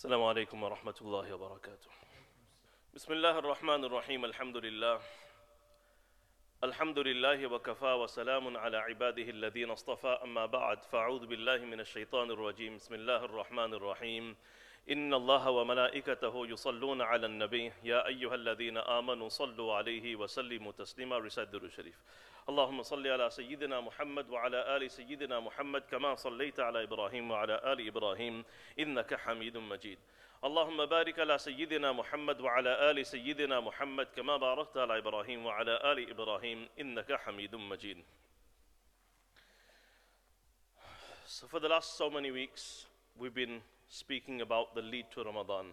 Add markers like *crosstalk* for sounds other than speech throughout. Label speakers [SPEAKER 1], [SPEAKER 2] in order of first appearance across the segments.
[SPEAKER 1] السلام عليكم ورحمة الله وبركاته. بسم الله الرحمن الرحيم الحمد لله. الحمد لله وكفى وسلام على عباده الذين اصطفى أما بعد فأعوذ بالله من الشيطان الرجيم بسم الله الرحمن الرحيم إن الله وملائكته يصلون على النبي. يا أيها الذين آمنوا صلوا عليه وسلموا تسليما. رسالة الشريف. اللهم صل على سيدنا محمد وعلى آل سيدنا محمد كما صليت على إبراهيم وعلى آل إبراهيم. إنك حميد مجيد. اللهم بارك على سيدنا محمد وعلى آل سيدنا محمد كما باركت على إبراهيم وعلى آل إبراهيم. إنك حميد مجيد. So for the last so many weeks we've been speaking about the lead to Ramadan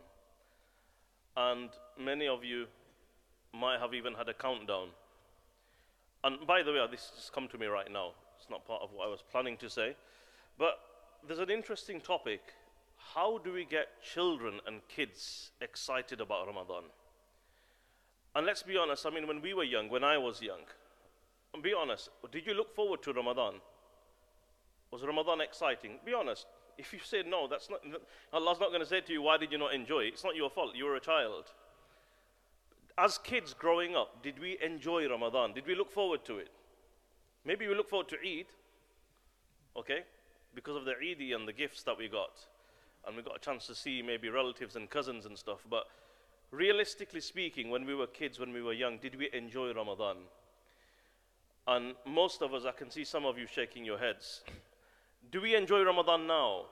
[SPEAKER 1] and many of you might have even had a countdown and by the way this has come to me right now it's not part of what I was planning to say but there's an interesting topic how do we get children and kids excited about Ramadan? And let's be honest, I mean, when we were young, when I was young, be honest, did you look forward to Ramadan? Was Ramadan exciting? Be honest. If you say no, that's not, Allah's not going to say to you, why did you not enjoy it? It's not your fault. You were a child. As kids growing up, did we enjoy Ramadan? Did we look forward to it? Maybe we look forward to Eid, okay, because of the Eid and the gifts that we got and we got a chance to see maybe relatives and cousins and stuff. But realistically speaking, when we were kids, when we were young, did we enjoy Ramadan? And most of us, I can see some of you shaking your heads. Do we enjoy Ramadan now?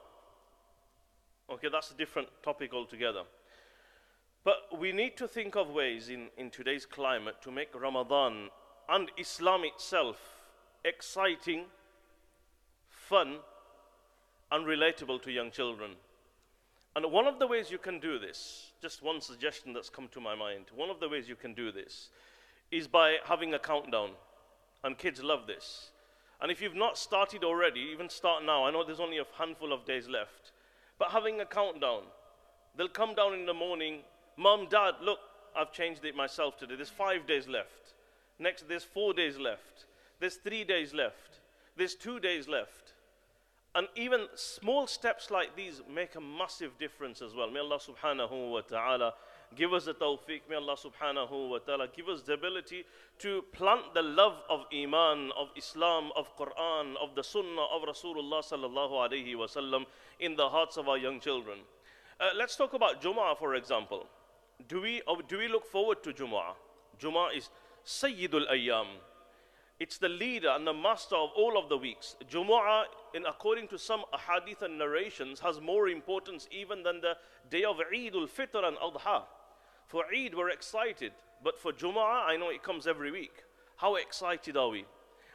[SPEAKER 1] Okay, that's a different topic altogether. But we need to think of ways in, in today's climate to make Ramadan and Islam itself exciting, fun, and relatable to young children. And one of the ways you can do this, just one suggestion that's come to my mind, one of the ways you can do this is by having a countdown. And kids love this. And if you've not started already, even start now. I know there's only a handful of days left. But having a countdown, they'll come down in the morning. Mom, Dad, look, I've changed it myself today. There's five days left. Next, there's four days left. There's three days left. There's two days left. And even small steps like these make a massive difference as well. May Allah subhanahu wa ta'ala give us the tawfiq. May Allah subhanahu wa ta'ala give us the ability to plant the love of Iman, of Islam, of Quran, of the Sunnah of Rasulullah sallallahu alayhi wa sallam in the hearts of our young children. Uh, let's talk about Jum'ah for example. Do we, do we look forward to Jum'ah? Jum'ah is Sayyidul Ayyam. It's the leader and the master of all of the weeks. Jumu'ah, in according to some hadith and narrations, has more importance even than the day of Eid al-Fitr and Adha. For Eid, we're excited. But for Jumu'ah, I know it comes every week. How excited are we?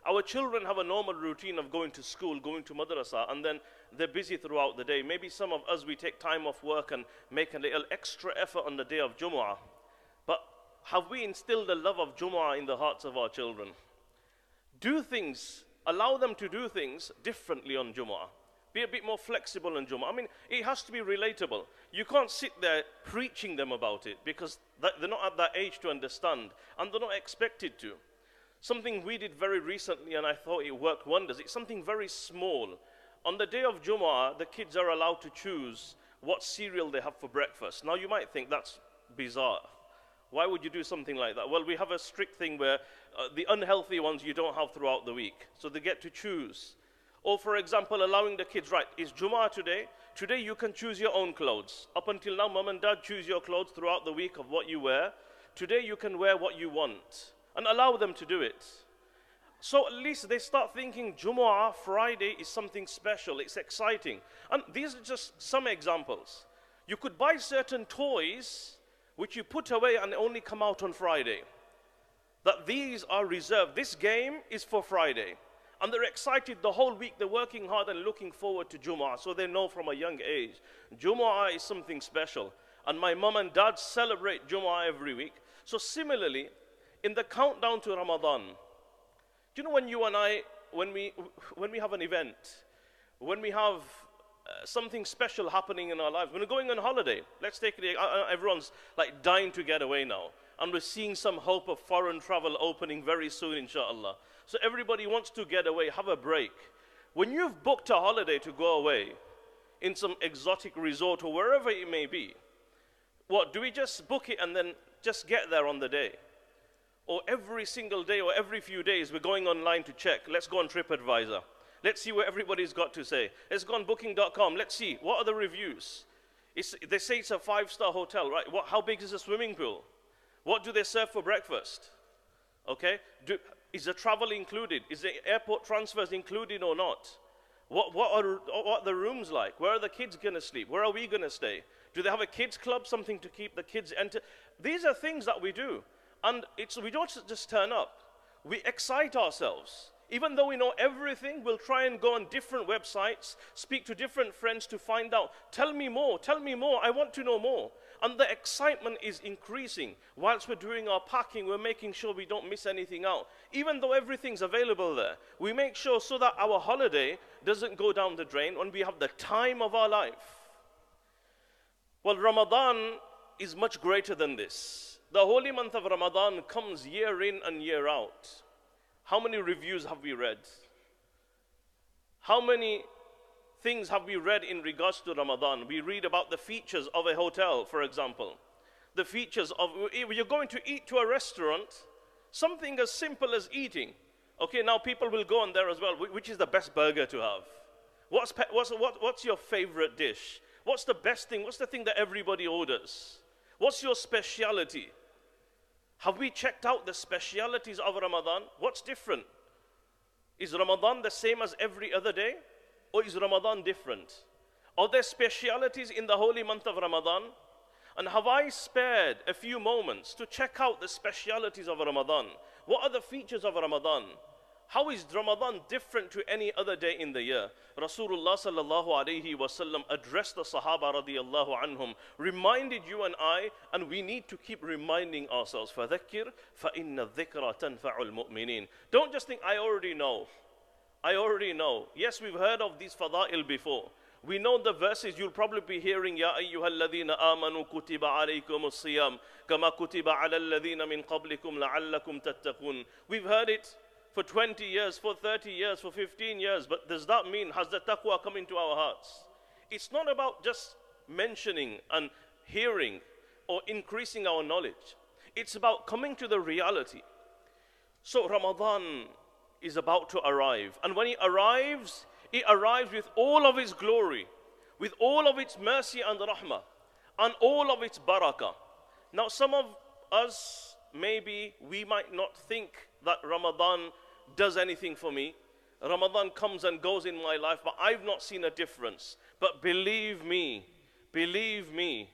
[SPEAKER 1] Our children have a normal routine of going to school, going to madrasa, and then they're busy throughout the day. Maybe some of us, we take time off work and make a little extra effort on the day of Jumu'ah. But have we instilled the love of Jumu'ah in the hearts of our children? do things, allow them to do things differently on Jumu'ah. Be a bit more flexible on Jumu'ah. I mean, it has to be relatable. You can't sit there preaching them about it because they're not at that age to understand and they're not expected to. Something we did very recently and I thought it worked wonders. It's something very small. On the day of Jumu'ah, the kids are allowed to choose what cereal they have for breakfast. Now, you might think that's bizarre. Why would you do something like that? Well, we have a strict thing where uh, the unhealthy ones you don't have throughout the week. So they get to choose. Or, for example, allowing the kids, right, it's Jummah today. Today you can choose your own clothes. Up until now, mom and dad choose your clothes throughout the week of what you wear. Today you can wear what you want. And allow them to do it. So at least they start thinking Jumu'ah, Friday, is something special, it's exciting. And these are just some examples. You could buy certain toys which you put away and only come out on Friday. That these are reserved. This game is for Friday. And they're excited the whole week. They're working hard and looking forward to Jumu'ah. So they know from a young age. Jumu'ah is something special. And my mom and dad celebrate Jumu'ah every week. So similarly, in the countdown to Ramadan, do you know when you and I, when we, when we have an event, when we have uh, something special happening in our lives. When we're going on holiday, let's take it, uh, uh, everyone's like dying to get away now. And we're seeing some hope of foreign travel opening very soon, inshallah. So everybody wants to get away, have a break. When you've booked a holiday to go away, in some exotic resort or wherever it may be, what, do we just book it and then just get there on the day? Or every single day or every few days, we're going online to check. Let's go on TripAdvisor. Let's see what everybody's got to say. Let's go on booking.com. Let's see. What are the reviews? It's, they say it's a five star hotel, right? What, how big is the swimming pool? What do they serve for breakfast? Okay? Do, is the travel included? Is the airport transfers included or not? What, what, are, what are the rooms like? Where are the kids going to sleep? Where are we going to stay? Do they have a kids club, something to keep the kids enter? These are things that we do. And we don't just turn up. We excite ourselves. Even though we know everything, we'll try and go on different websites, speak to different friends to find out. Tell me more, tell me more, I want to know more. And the excitement is increasing. Whilst we're doing our packing, we're making sure we don't miss anything out. Even though everything's available there, we make sure so that our holiday doesn't go down the drain when we have the time of our life. Well, Ramadan is much greater than this. The holy month of Ramadan comes year in and year out. How many reviews have we read? How many things have we read in regards to Ramadan? We read about the features of a hotel, for example. The features of, you're going to eat to a restaurant, something as simple as eating. Okay, now people will go on there as well. Which is the best burger to have? What's, what's, what, what's your favorite dish? What's the best thing? What's the thing that everybody orders? What's your speciality? Have we checked out the specialities of Ramadan? What's different? Is Ramadan the same as every other day? Or is Ramadan different? Are there specialities in the holy month of Ramadan? And have I spared a few moments to check out the specialities of Ramadan? What are the features of Ramadan? How is Ramadan different to any other day in the year? Rasulullah sallallahu alayhi wasallam addressed the Sahaba radiallahu anhum, reminded you and I, and we need to keep reminding ourselves. فَذَكِّرْ فَإِنَّ الذِّكْرَ تَنْفَعُ الْمُؤْمِنِينَ Don't just think, I already know. I already know. Yes, we've heard of these fada'il before. We know the verses you'll probably be hearing Ya ayyuhalladhina amanu kutiba siyam kama kutiba ala min qablikum la'allakum tattaqun. We've heard it for 20 years, for 30 years, for 15 years, but does that mean has the taqwa come into our hearts? It's not about just mentioning and hearing or increasing our knowledge. It's about coming to the reality. So Ramadan is about to arrive. And when he arrives, he arrives with all of his glory, with all of its mercy and rahmah, and all of its barakah. Now, some of us, maybe we might not think that Ramadan does anything for me. Ramadan comes and goes in my life, but I've not seen a difference. But believe me, believe me,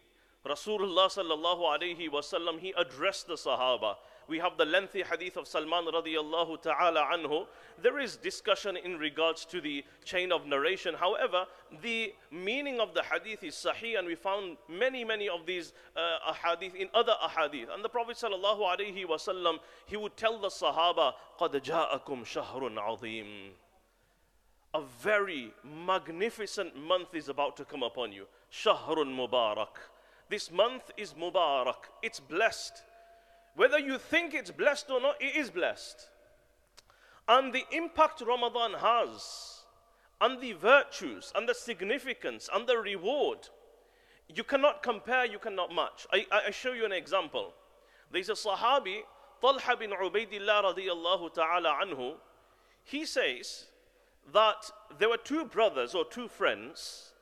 [SPEAKER 1] Rasulullah sallallahu alayhi wasallam, he addressed the Sahaba we have the lengthy hadith of Salman radiallahu ta'ala anhu. There is discussion in regards to the chain of narration. However, the meaning of the hadith is sahih and we found many, many of these uh, ahadith in other ahadith. And the Prophet sallallahu alayhi wasallam, he would tell the Sahaba, قَدْ جَاءَكُمْ شَهْرٌ عَظِيمٌ a very magnificent month is about to come upon you. Shahrun Mubarak. This month is Mubarak. It's blessed. Whether you think it's blessed or not, it is blessed. And the impact Ramadan has, and the virtues, and the significance, and the reward, you cannot compare, you cannot match. I, I show you an example. There's a Sahabi, Talha bin Ubaidillah radiallahu ta'ala anhu. He says that there were two brothers or two friends.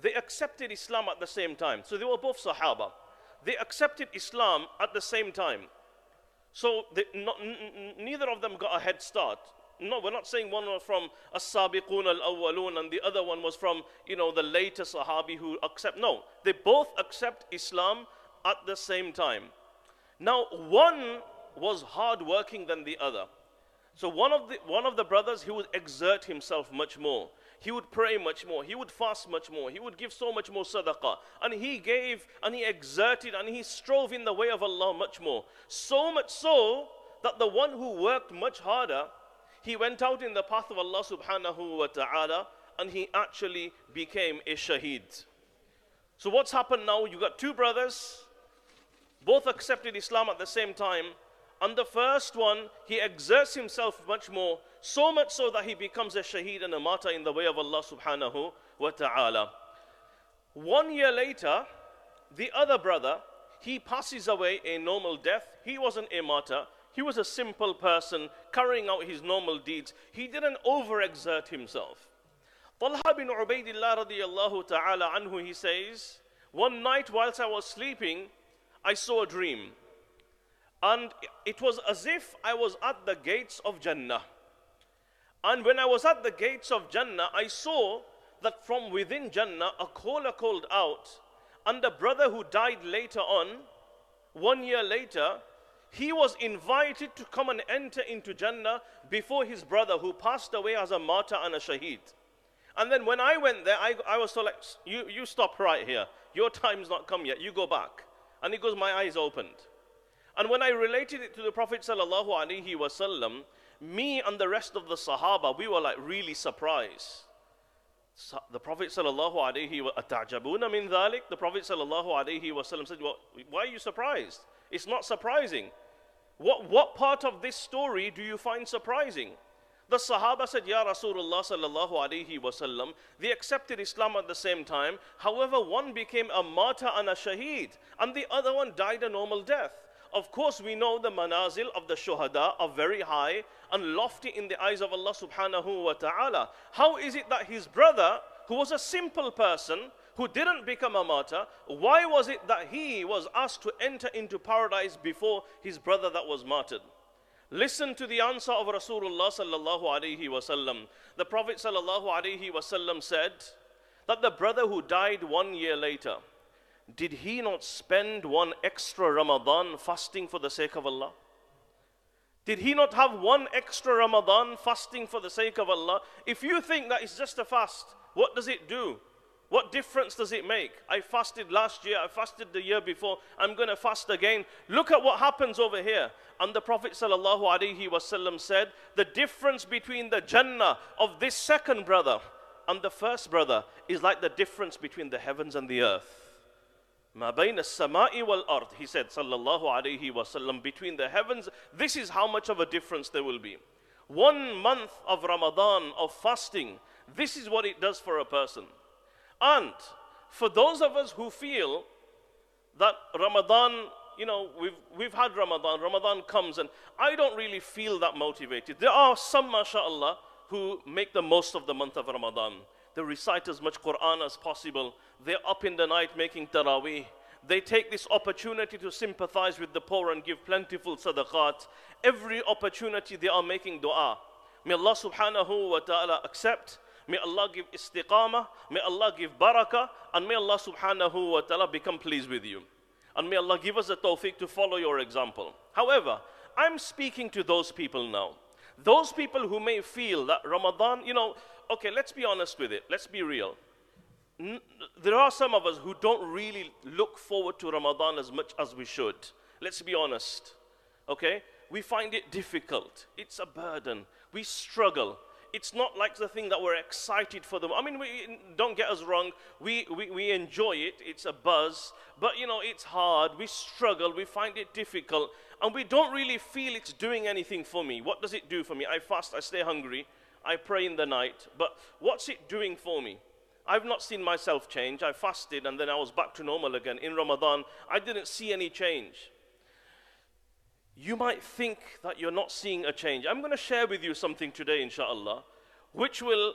[SPEAKER 1] They accepted Islam at the same time. So they were both Sahaba. They accepted Islam at the same time. So not, neither of them got a head start. No, we're not saying one was from As-Sabiqun al-Awwalun and the other one was from, you know, the later Sahabi who accept. No, they both accept Islam at the same time. Now, one was hard working than the other. So one of the, one of the brothers, he would exert himself much more he would pray much more, he would fast much more, he would give so much more sadaqah. And he gave and he exerted and he strove in the way of Allah much more. So much so that the one who worked much harder, he went out in the path of Allah subhanahu wa ta'ala and he actually became a shaheed. So what's happened now? You got two brothers, both accepted Islam at the same time. And the first one, he exerts himself much more so much so that he becomes a shaheed and a martyr in the way of Allah subhanahu wa ta'ala. One year later, the other brother, he passes away a normal death. He wasn't a martyr. He was a simple person carrying out his normal deeds. He didn't overexert himself. Talha bin Ubaidillah radiallahu ta'ala anhu, he says, one night whilst I was sleeping, I saw a dream. And it was as if I was at the gates of Jannah. And when I was at the gates of Jannah, I saw that from within Jannah a caller called out, and the brother who died later on, one year later, he was invited to come and enter into Jannah before his brother who passed away as a martyr and a shaheed. And then when I went there, I, I was told, like, you, you stop right here. Your *laughs* time's not come yet. You go back. And he goes, my eyes opened. And when I related it to the Prophet wasallam, me and the rest of the Sahaba, we were like really surprised. The Prophet sallallahu alaihi wasallam, min dhalik? The Prophet sallallahu wasallam said, well, "Why are you surprised? It's not surprising. What what part of this story do you find surprising?" The Sahaba said, Ya Rasulullah sallallahu alaihi wasallam. They accepted Islam at the same time. However, one became a martyr and a shaheed, and the other one died a normal death. Of course, we know the manazil of the shuhada are very high and lofty in the eyes of Allah subhanahu wa ta'ala. How is it that his brother, who was a simple person, who didn't become a martyr, why was it that he was asked to enter into paradise before his brother that was martyred? Listen to the answer of Rasulullah sallallahu alaihi wasallam. The Prophet sallallahu alaihi wasallam said that the brother who died one year later, did he not spend one extra Ramadan fasting for the sake of Allah? Did he not have one extra Ramadan fasting for the sake of Allah? If you think that it's just a fast, what does it do? What difference does it make? I fasted last year, I fasted the year before, I'm going to fast again. Look at what happens over here. And the Prophet said, the difference between the Jannah of this second brother and the first brother is like the difference between the heavens and the earth ard, he said, sallallahu alaihi wasallam, between the heavens, this is how much of a difference there will be. One month of Ramadan of fasting, this is what it does for a person. And for those of us who feel that Ramadan, you know, we've, we've had Ramadan, Ramadan comes, and I don't really feel that motivated. There are some, mashallah, who make the most of the month of Ramadan they recite as much Quran as possible. They're up in the night making taraweeh. They take this opportunity to sympathize with the poor and give plentiful sadaqat. Every opportunity they are making dua. May Allah subhanahu wa ta'ala accept. May Allah give istiqamah. May Allah give barakah. And may Allah subhanahu wa ta'ala become pleased with you. And may Allah give us the tawfiq to follow your example. However, I'm speaking to those people now. Those people who may feel that Ramadan, you know, okay, let's be honest with it. Let's be real. N- there are some of us who don't really look forward to Ramadan as much as we should. Let's be honest. Okay? We find it difficult. It's a burden. We struggle. It's not like the thing that we're excited for them. I mean, we, don't get us wrong. We, we, we enjoy it. It's a buzz. But, you know, it's hard. We struggle. We find it difficult. And we don't really feel it's doing anything for me. What does it do for me? I fast. I stay hungry. I pray in the night, but what's it doing for me? I've not seen myself change. I fasted and then I was back to normal again. In Ramadan, I didn't see any change. You might think that you're not seeing a change. I'm going to share with you something today, inshallah, which will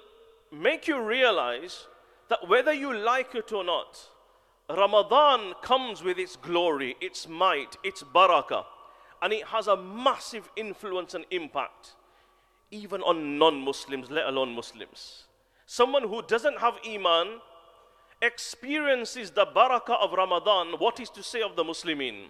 [SPEAKER 1] make you realize that whether you like it or not, Ramadan comes with its glory, its might, its barakah, and it has a massive influence and impact even on non Muslims, let alone Muslims. Someone who doesn't have Iman experiences the barakah of Ramadan. What is to say of the Muslimin?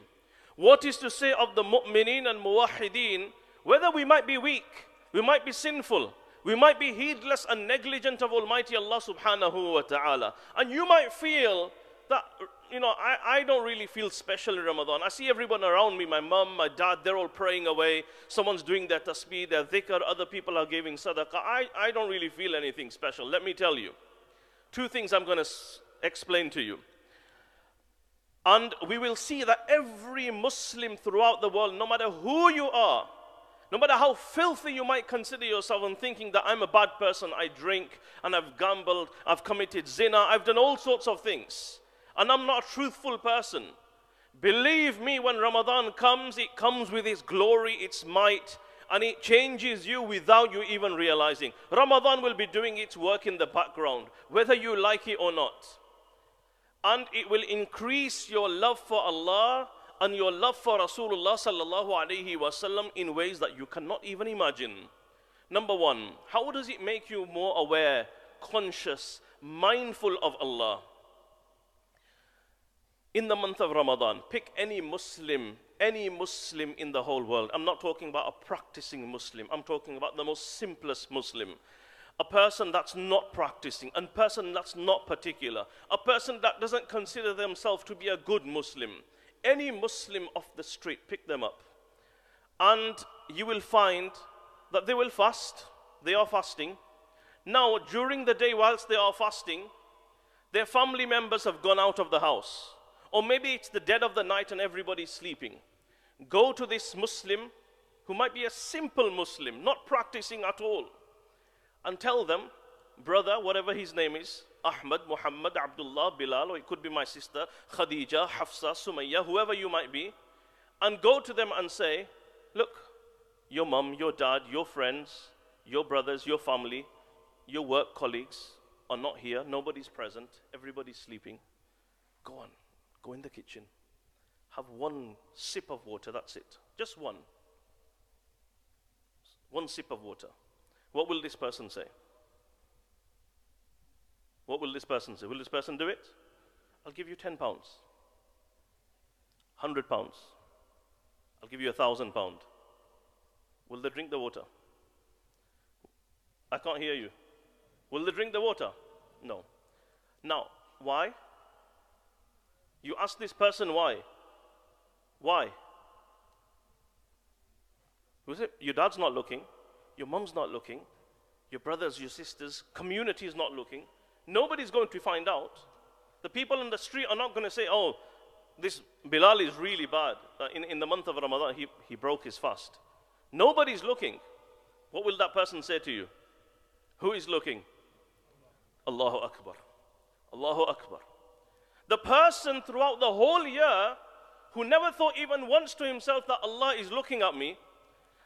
[SPEAKER 1] What is to say of the mu'minin and muwahideen? Whether we might be weak, we might be sinful, we might be heedless and negligent of Almighty Allah subhanahu wa ta'ala. And you might feel that you know, I, I don't really feel special in Ramadan. I see everyone around me, my mom, my dad, they're all praying away. Someone's doing their tasbih, their dhikr, other people are giving sadaqah. I, I don't really feel anything special. Let me tell you. Two things I'm going to s- explain to you. And we will see that every Muslim throughout the world, no matter who you are, No matter how filthy you might consider yourself and thinking that I'm a bad person, I drink and I've gambled, I've committed zina, I've done all sorts of things, and I'm not a truthful person. Believe me, when Ramadan comes, it comes with its glory, its might, and it changes you without you even realizing. Ramadan will be doing its work in the background, whether you like it or not. And it will increase your love for Allah and your love for Rasulullah sallallahu alaihi wasallam in ways that you cannot even imagine. Number one, how does it make you more aware, conscious, mindful of Allah? In the month of Ramadan, pick any Muslim, any Muslim in the whole world. I'm not talking about a practicing Muslim. I'm talking about the most simplest Muslim. A person that's not practicing, a person that's not particular, a person that doesn't consider themselves to be a good Muslim any Muslim off the street, pick them up. And you will find that they will fast. They are fasting. Now, during the day, whilst they are fasting, their family members have gone out of the house. Or maybe it's the dead of the night and everybody's sleeping. Go to this Muslim who might be a simple Muslim, not practicing at all, and tell them, brother, whatever his name is, Ahmad, Muhammad, Abdullah, Bilal, or it could be my sister, Khadija, Hafsa, Sumayya, whoever you might be, and go to them and say, Look, your mum, your dad, your friends, your brothers, your family, your work colleagues are not here, nobody's present, everybody's sleeping. Go on, go in the kitchen, have one sip of water, that's it. Just one. One sip of water. What will this person say? What will this person say? Will this person do it? I'll give you 10 pounds. 100 pounds. I'll give you a thousand pound. Will they drink the water? I can't hear you. Will they drink the water? No. Now, why? You ask this person why. Why? Was it? Your dad's not looking. Your mom's not looking. Your brothers, your sisters, community is not looking. Nobody's going to find out. The people in the street are not going to say, oh, this Bilal is really bad. Uh, in, in the month of Ramadan, he, he broke his fast. Nobody's looking. What will that person say to you? Who is looking? Allahu Akbar. Allahu Akbar. The person throughout the whole year who never thought even once to himself that Allah is looking at me.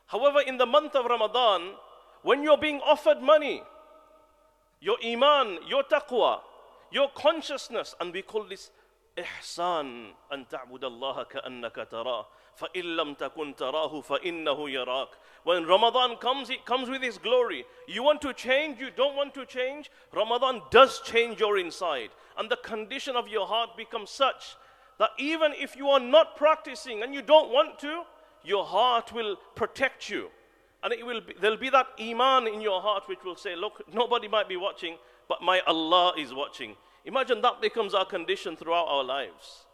[SPEAKER 1] However, in the month of Ramadan, when you're being offered money, your iman, your taqwa, your consciousness, and we call this ihsan, and ta'budallaha ka'annaka tarah. تراه فإن لم تكن تراه فإنه يراك When Ramadan comes, it comes with its glory. You want to change, you don't want to change, Ramadan does change your inside. And the condition of your heart becomes such that even if you are not practicing and you don't want to, your heart will protect you. And it will be, there'll be that iman in your heart which will say, Look, nobody might be watching, but my Allah is watching. Imagine that becomes our condition throughout our lives.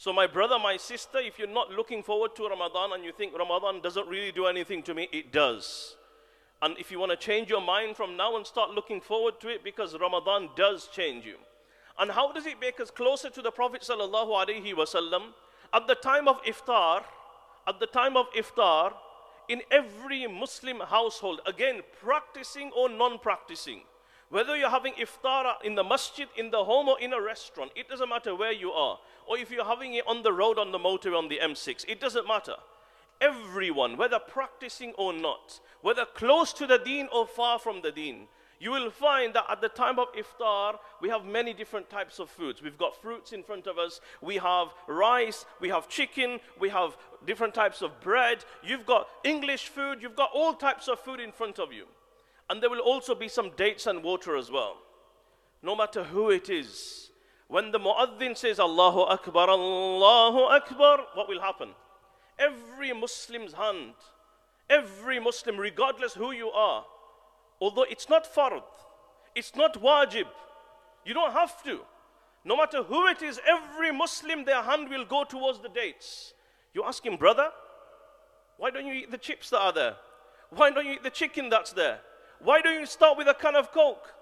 [SPEAKER 1] So, my brother, my sister, if you're not looking forward to Ramadan and you think Ramadan doesn't really do anything to me, it does. And if you want to change your mind from now and start looking forward to it, because Ramadan does change you. And how does it make us closer to the Prophet? At the time of iftar, at the time of iftar, in every Muslim household, again, practicing or non practicing. Whether you're having iftar in the masjid, in the home, or in a restaurant, it doesn't matter where you are. Or if you're having it on the road, on the motorway, on the M6, it doesn't matter. Everyone, whether practicing or not, whether close to the deen or far from the deen, you will find that at the time of iftar, we have many different types of foods. We've got fruits in front of us, we have rice, we have chicken, we have different types of bread, you've got English food, you've got all types of food in front of you. And there will also be some dates and water as well. No matter who it is. When the muaddin says Allahu Akbar, Allahu Akbar, what will happen? Every Muslim's hand, every Muslim, regardless who you are, although it's not fard, it's not wajib, you don't have to. No matter who it is, every Muslim, their hand will go towards the dates. You ask him, brother, why don't you eat the chips that are there? Why don't you eat the chicken that's there? Why don't you start with a can of Coke?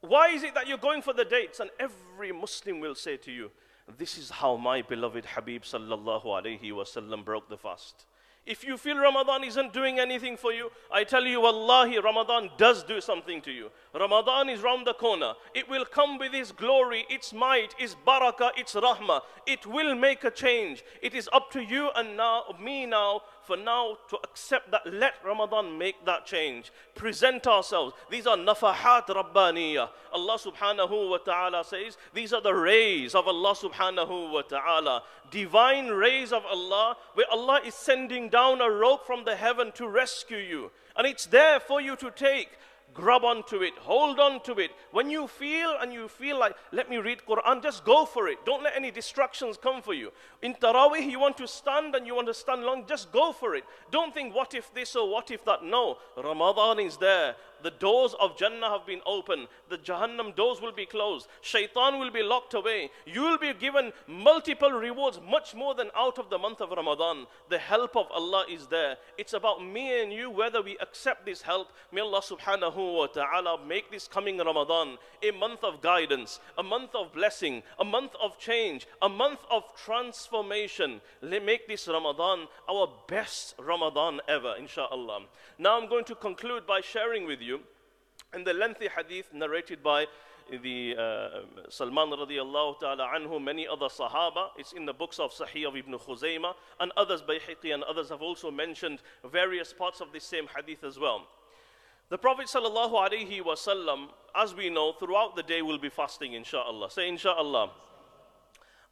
[SPEAKER 1] Why is it that you're going for the dates? And every Muslim will say to you, This is how my beloved Habib sallallahu alayhi wasallam broke the fast. If you feel Ramadan isn't doing anything for you, I tell you, Wallahi, Ramadan does do something to you. Ramadan is round the corner. It will come with its glory, its might, its barakah, its rahmah. It will make a change. It is up to you and now, me now, for now to accept that let Ramadan make that change. Present ourselves. These are nafahat rabbaniyah. Allah subhanahu wa ta'ala says, these are the rays of Allah subhanahu wa ta'ala. Divine rays of Allah, where Allah is sending down a rope from the heaven to rescue you. And it's there for you to take grab onto it, hold on to it. When you feel and you feel like, let me read Quran, just go for it. Don't let any distractions come for you. In Taraweeh, you want to stand and you want to stand long, just go for it. Don't think, what if this or what if that? No, Ramadan is there. The doors of Jannah have been opened. The Jahannam doors will be closed. Shaitan will be locked away. You will be given multiple rewards, much more than out of the month of Ramadan. The help of Allah is there. It's about me and you, whether we accept this help. May Allah subhanahu wa ta'ala make this coming Ramadan a month of guidance, a month of blessing, a month of change, a month of transformation. Let make this Ramadan our best Ramadan ever, inshallah. Now I'm going to conclude by sharing with you In the lengthy hadith narrated by the uh, Salman radiallahu ta'ala anhu, many other Sahaba. It's in the books of Sahih of Ibn Khuzaymah and others, Bayhaqi and others have also mentioned various parts of this same hadith as well. The Prophet sallallahu wasallam, as we know, throughout the day will be fasting, inshallah. Say inshallah.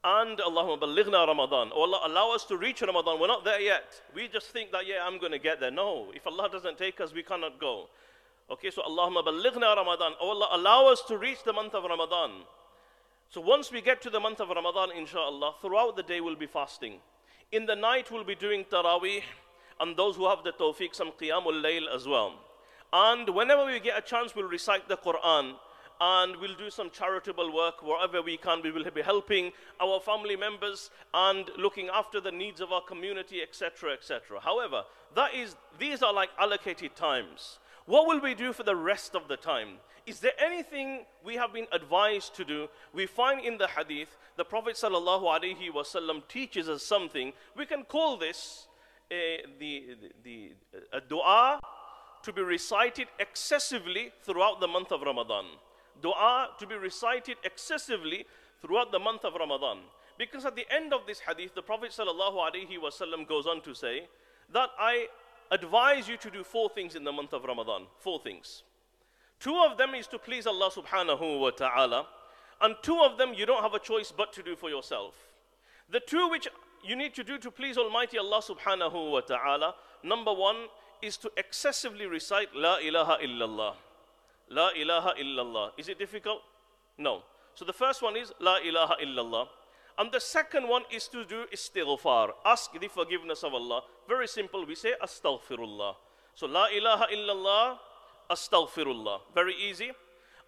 [SPEAKER 1] And Allahumma balighna Ramadan. Oh Allah, allow us to reach Ramadan. We're not there yet. We just think that, yeah, I'm going to get there. No, if Allah doesn't take us, we cannot go. Okay, so Allahumma balighna Ramadan. Oh Allah, allow us to reach the month of Ramadan. So once we get to the month of Ramadan, inshallah, throughout the day we'll be fasting. In the night we'll be doing taraweeh, and those who have the tawfiq, some qiyamul layl as well. And whenever we get a chance, we'll recite the Quran and we'll do some charitable work wherever we can. We will be helping our family members and looking after the needs of our community, etc., etc. However, that is, these are like allocated times. What will we do for the rest of the time? Is there anything we have been advised to do? We find in the hadith, the Prophet ﷺ teaches us something. We can call this uh, the, the, the a dua to be recited excessively throughout the month of Ramadan. Dua to be recited excessively throughout the month of Ramadan. Because at the end of this hadith, the Prophet ﷺ goes on to say that I advise you to do four things in the month of Ramadan. Four things. Two of them is to please Allah subhanahu wa ta'ala, and two of them you don't have a choice but to do for yourself. The two which you need to do to please Almighty Allah subhanahu wa ta'ala, number one is to excessively recite La ilaha illallah. La ilaha illallah. Is it difficult? No. So the first one is La ilaha illallah. And the second one is to do istighfar. Ask the forgiveness of Allah. Very simple. We say astaghfirullah. So la ilaha illallah, astaghfirullah. Very easy.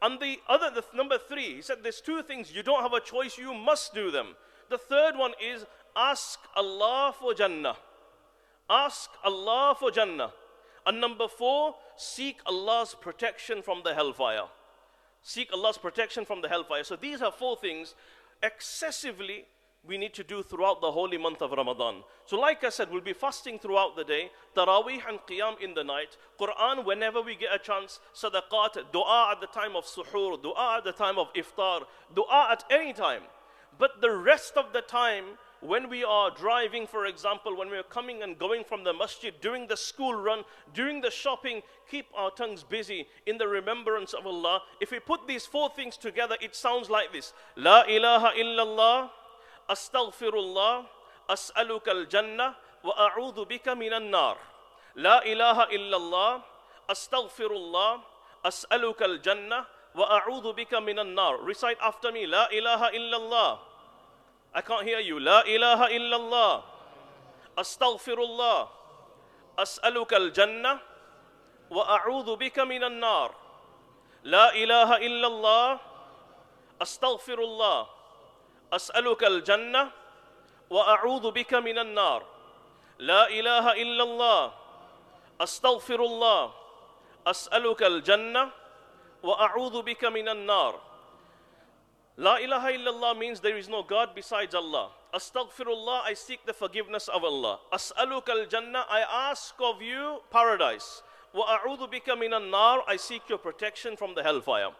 [SPEAKER 1] And the other, the number three, he said there's two things. You don't have a choice. You must do them. The third one is ask Allah for Jannah. Ask Allah for Jannah. And number four, seek Allah's protection from the hellfire. Seek Allah's protection from the hellfire. So these are four things excessively we need to do throughout the holy month of Ramadan. So, like I said, we'll be fasting throughout the day, Taraweeh and Qiyam in the night, Quran whenever we get a chance, Sadaqat, Dua at the time of Suhoor, Dua at the time of Iftar, Dua at any time. But the rest of the time, when we are driving, for example, when we are coming and going from the masjid, during the school run, during the shopping, keep our tongues busy in the remembrance of Allah. If we put these four things together, it sounds like this La ilaha illallah, astaghfirullah, as'aluka al-jannah, wa a'udhu bika minan nar. La ilaha illallah, astaghfirullah, as'aluka al-jannah, wa a'udhu bika minan nar. Recite after me, La ilaha illallah. I can't hear you. La ilaha illallah. Astaghfirullah. أسألك الجنة وأعوذ بك من النار لا إله إلا الله أستغفر الله أسألك الجنة وأعوذ بك من النار لا إله إلا الله أستغفر الله أسألك الجنة وأعوذ بك من النار La ilaha illallah means there is no God besides Allah. Astaghfirullah, I seek the forgiveness of Allah. As'aluk al Jannah, I ask of you paradise. Wa a'udhu bika minan nar, I seek your protection from the hellfire.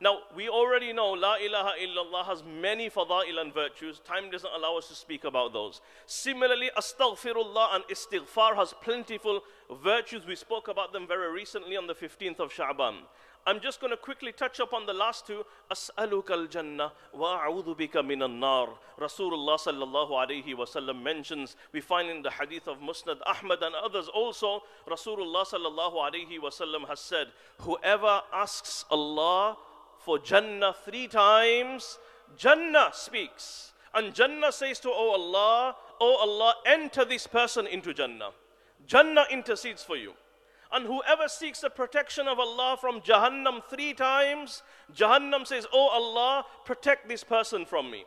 [SPEAKER 1] Now, we already know La ilaha illallah has many fada'il and virtues. Time doesn't allow us to speak about those. Similarly, astaghfirullah and istighfar has plentiful virtues. We spoke about them very recently on the 15th of Sha'ban. I'm just going to quickly touch upon the last two. As'aluka al-jannah wa a'udhu bika min nar Rasulullah sallallahu alayhi wasallam mentions, we find in the hadith of Musnad Ahmad and others also, Rasulullah sallallahu alayhi wasallam has said, whoever asks Allah for Jannah three times, Jannah speaks. And Jannah says to, Oh Allah, Oh Allah, enter this person into Jannah. Jannah intercedes for you. And whoever seeks the protection of Allah from Jahannam three times, Jahannam says, Oh Allah, protect this person from me.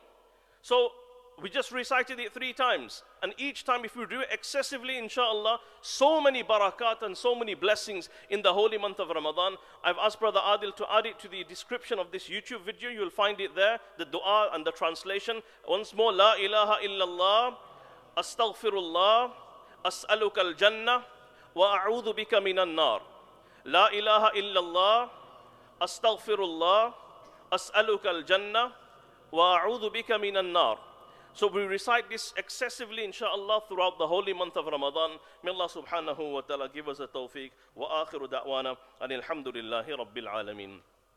[SPEAKER 1] So we just recited it three times. And each time, if we do it excessively, inshallah, so many barakat and so many blessings in the holy month of Ramadan. I've asked Brother Adil to add it to the description of this YouTube video. You'll find it there, the dua and the translation. Once more, La ilaha illallah, astaghfirullah, as'aluka al-jannah, wa a'udhu bika minan nar. La ilaha illallah, astaghfirullah, as'aluka al-jannah, wa a'udhu bika minan nar. So we recite this excessively, inshallah, throughout the holy month of Ramadan. May Allah subhanahu wa ta'ala give us a tawfiq. Wa akhiru da'wana. Alhamdulillahi rabbil alameen.